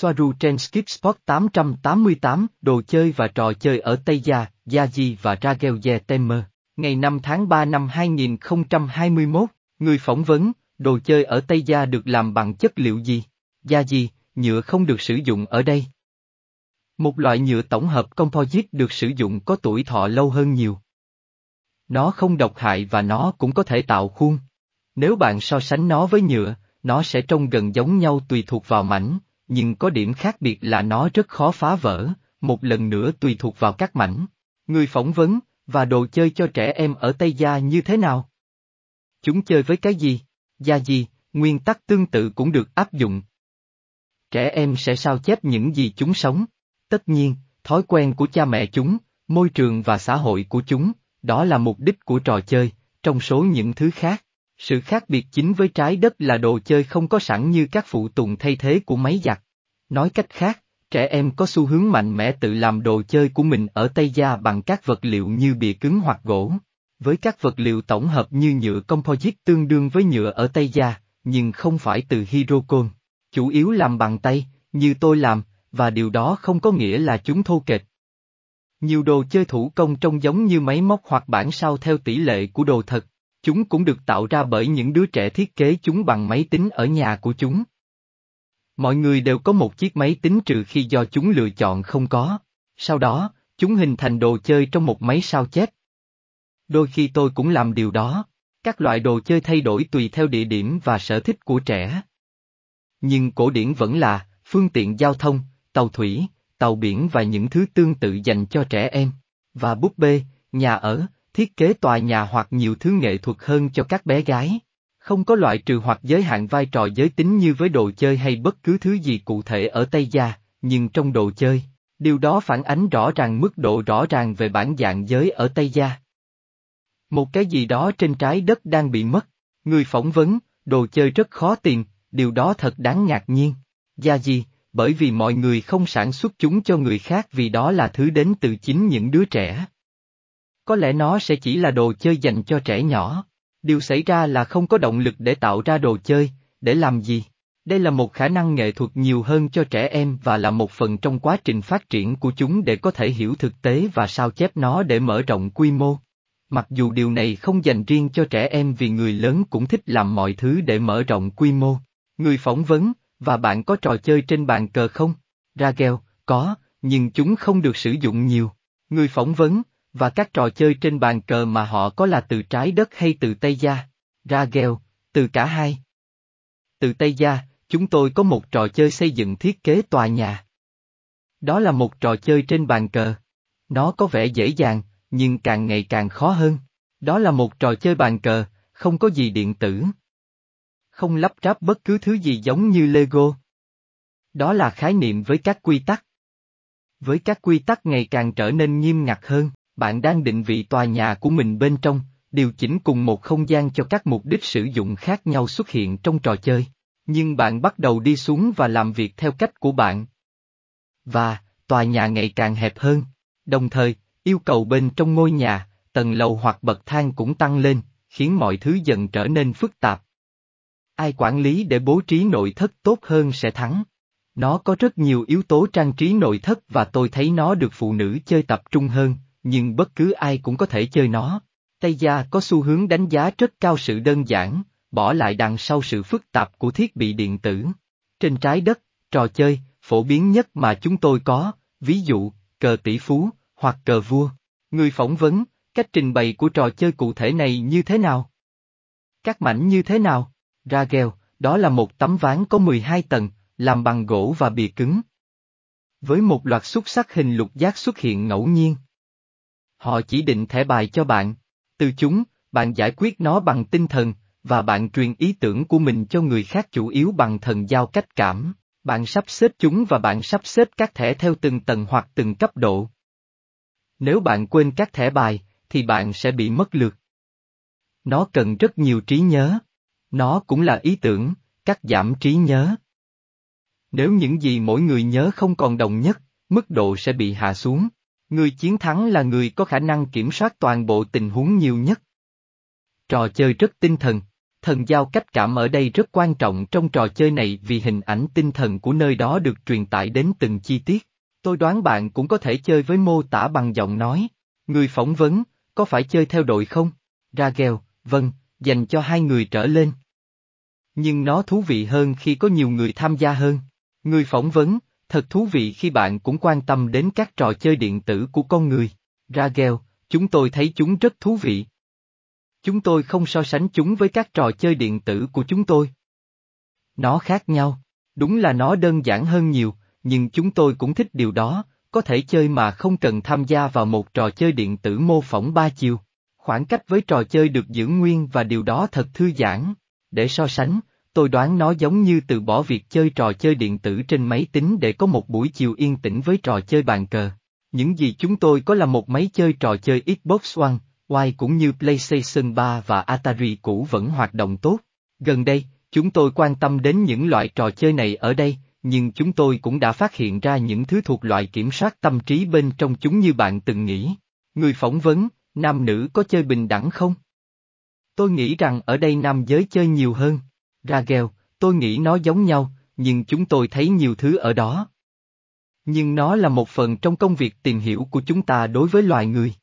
Soaru trên Skip Spot 888, đồ chơi và trò chơi ở Tây Gia, Yaji và Ragel Temer. Ngày 5 tháng 3 năm 2021, người phỏng vấn, đồ chơi ở Tây Gia được làm bằng chất liệu gì? Yaji, nhựa không được sử dụng ở đây. Một loại nhựa tổng hợp composite được sử dụng có tuổi thọ lâu hơn nhiều. Nó không độc hại và nó cũng có thể tạo khuôn. Nếu bạn so sánh nó với nhựa, nó sẽ trông gần giống nhau tùy thuộc vào mảnh, nhưng có điểm khác biệt là nó rất khó phá vỡ, một lần nữa tùy thuộc vào các mảnh. Người phỏng vấn, và đồ chơi cho trẻ em ở Tây Gia như thế nào? Chúng chơi với cái gì? Gia gì, nguyên tắc tương tự cũng được áp dụng. Trẻ em sẽ sao chép những gì chúng sống. Tất nhiên, thói quen của cha mẹ chúng, môi trường và xã hội của chúng, đó là mục đích của trò chơi, trong số những thứ khác. Sự khác biệt chính với trái đất là đồ chơi không có sẵn như các phụ tùng thay thế của máy giặt. Nói cách khác, trẻ em có xu hướng mạnh mẽ tự làm đồ chơi của mình ở Tây Gia bằng các vật liệu như bìa cứng hoặc gỗ. Với các vật liệu tổng hợp như nhựa composite tương đương với nhựa ở Tây Gia, nhưng không phải từ hydrocon. Chủ yếu làm bằng tay, như tôi làm, và điều đó không có nghĩa là chúng thô kệch. Nhiều đồ chơi thủ công trông giống như máy móc hoặc bản sao theo tỷ lệ của đồ thật. Chúng cũng được tạo ra bởi những đứa trẻ thiết kế chúng bằng máy tính ở nhà của chúng. Mọi người đều có một chiếc máy tính trừ khi do chúng lựa chọn không có. Sau đó, chúng hình thành đồ chơi trong một máy sao chép. Đôi khi tôi cũng làm điều đó. Các loại đồ chơi thay đổi tùy theo địa điểm và sở thích của trẻ. Nhưng cổ điển vẫn là phương tiện giao thông, tàu thủy, tàu biển và những thứ tương tự dành cho trẻ em. Và búp bê, nhà ở, thiết kế tòa nhà hoặc nhiều thứ nghệ thuật hơn cho các bé gái. Không có loại trừ hoặc giới hạn vai trò giới tính như với đồ chơi hay bất cứ thứ gì cụ thể ở Tây Gia, nhưng trong đồ chơi, điều đó phản ánh rõ ràng mức độ rõ ràng về bản dạng giới ở Tây Gia. Một cái gì đó trên trái đất đang bị mất, người phỏng vấn, đồ chơi rất khó tìm, điều đó thật đáng ngạc nhiên. Gia gì, bởi vì mọi người không sản xuất chúng cho người khác vì đó là thứ đến từ chính những đứa trẻ. Có lẽ nó sẽ chỉ là đồ chơi dành cho trẻ nhỏ. Điều xảy ra là không có động lực để tạo ra đồ chơi, để làm gì? Đây là một khả năng nghệ thuật nhiều hơn cho trẻ em và là một phần trong quá trình phát triển của chúng để có thể hiểu thực tế và sao chép nó để mở rộng quy mô. Mặc dù điều này không dành riêng cho trẻ em vì người lớn cũng thích làm mọi thứ để mở rộng quy mô. Người phỏng vấn, và bạn có trò chơi trên bàn cờ không? Ragel, có, nhưng chúng không được sử dụng nhiều. Người phỏng vấn, và các trò chơi trên bàn cờ mà họ có là từ trái đất hay từ Tây Gia? gheo, từ cả hai. Từ Tây Gia, chúng tôi có một trò chơi xây dựng thiết kế tòa nhà. Đó là một trò chơi trên bàn cờ. Nó có vẻ dễ dàng, nhưng càng ngày càng khó hơn. Đó là một trò chơi bàn cờ, không có gì điện tử. Không lắp ráp bất cứ thứ gì giống như Lego. Đó là khái niệm với các quy tắc. Với các quy tắc ngày càng trở nên nghiêm ngặt hơn, bạn đang định vị tòa nhà của mình bên trong, điều chỉnh cùng một không gian cho các mục đích sử dụng khác nhau xuất hiện trong trò chơi. Nhưng bạn bắt đầu đi xuống và làm việc theo cách của bạn. Và, tòa nhà ngày càng hẹp hơn. Đồng thời, yêu cầu bên trong ngôi nhà, tầng lầu hoặc bậc thang cũng tăng lên, khiến mọi thứ dần trở nên phức tạp. Ai quản lý để bố trí nội thất tốt hơn sẽ thắng. Nó có rất nhiều yếu tố trang trí nội thất và tôi thấy nó được phụ nữ chơi tập trung hơn, nhưng bất cứ ai cũng có thể chơi nó. Tây Gia có xu hướng đánh giá rất cao sự đơn giản, bỏ lại đằng sau sự phức tạp của thiết bị điện tử. Trên trái đất, trò chơi, phổ biến nhất mà chúng tôi có, ví dụ, cờ tỷ phú, hoặc cờ vua. Người phỏng vấn, cách trình bày của trò chơi cụ thể này như thế nào? Các mảnh như thế nào? Ragel, đó là một tấm ván có 12 tầng, làm bằng gỗ và bìa cứng. Với một loạt xúc sắc hình lục giác xuất hiện ngẫu nhiên. Họ chỉ định thẻ bài cho bạn. Từ chúng, bạn giải quyết nó bằng tinh thần, và bạn truyền ý tưởng của mình cho người khác chủ yếu bằng thần giao cách cảm. Bạn sắp xếp chúng và bạn sắp xếp các thẻ theo từng tầng hoặc từng cấp độ. Nếu bạn quên các thẻ bài, thì bạn sẽ bị mất lượt. Nó cần rất nhiều trí nhớ. Nó cũng là ý tưởng, cắt giảm trí nhớ. Nếu những gì mỗi người nhớ không còn đồng nhất, mức độ sẽ bị hạ xuống. Người chiến thắng là người có khả năng kiểm soát toàn bộ tình huống nhiều nhất. Trò chơi rất tinh thần. thần giao cách cảm ở đây rất quan trọng trong trò chơi này vì hình ảnh tinh thần của nơi đó được truyền tải đến từng chi tiết. Tôi đoán bạn cũng có thể chơi với mô tả bằng giọng nói. Người phỏng vấn, có phải chơi theo đội không? Ragel, vâng, dành cho hai người trở lên. Nhưng nó thú vị hơn khi có nhiều người tham gia hơn. Người phỏng vấn, thật thú vị khi bạn cũng quan tâm đến các trò chơi điện tử của con người. Ragel, chúng tôi thấy chúng rất thú vị. Chúng tôi không so sánh chúng với các trò chơi điện tử của chúng tôi. Nó khác nhau. Đúng là nó đơn giản hơn nhiều, nhưng chúng tôi cũng thích điều đó, có thể chơi mà không cần tham gia vào một trò chơi điện tử mô phỏng ba chiều. Khoảng cách với trò chơi được giữ nguyên và điều đó thật thư giãn. Để so sánh, tôi đoán nó giống như từ bỏ việc chơi trò chơi điện tử trên máy tính để có một buổi chiều yên tĩnh với trò chơi bàn cờ. Những gì chúng tôi có là một máy chơi trò chơi Xbox One, Y cũng như PlayStation 3 và Atari cũ vẫn hoạt động tốt. Gần đây, chúng tôi quan tâm đến những loại trò chơi này ở đây, nhưng chúng tôi cũng đã phát hiện ra những thứ thuộc loại kiểm soát tâm trí bên trong chúng như bạn từng nghĩ. Người phỏng vấn, nam nữ có chơi bình đẳng không? Tôi nghĩ rằng ở đây nam giới chơi nhiều hơn. Ragel, tôi nghĩ nó giống nhau, nhưng chúng tôi thấy nhiều thứ ở đó. Nhưng nó là một phần trong công việc tìm hiểu của chúng ta đối với loài người.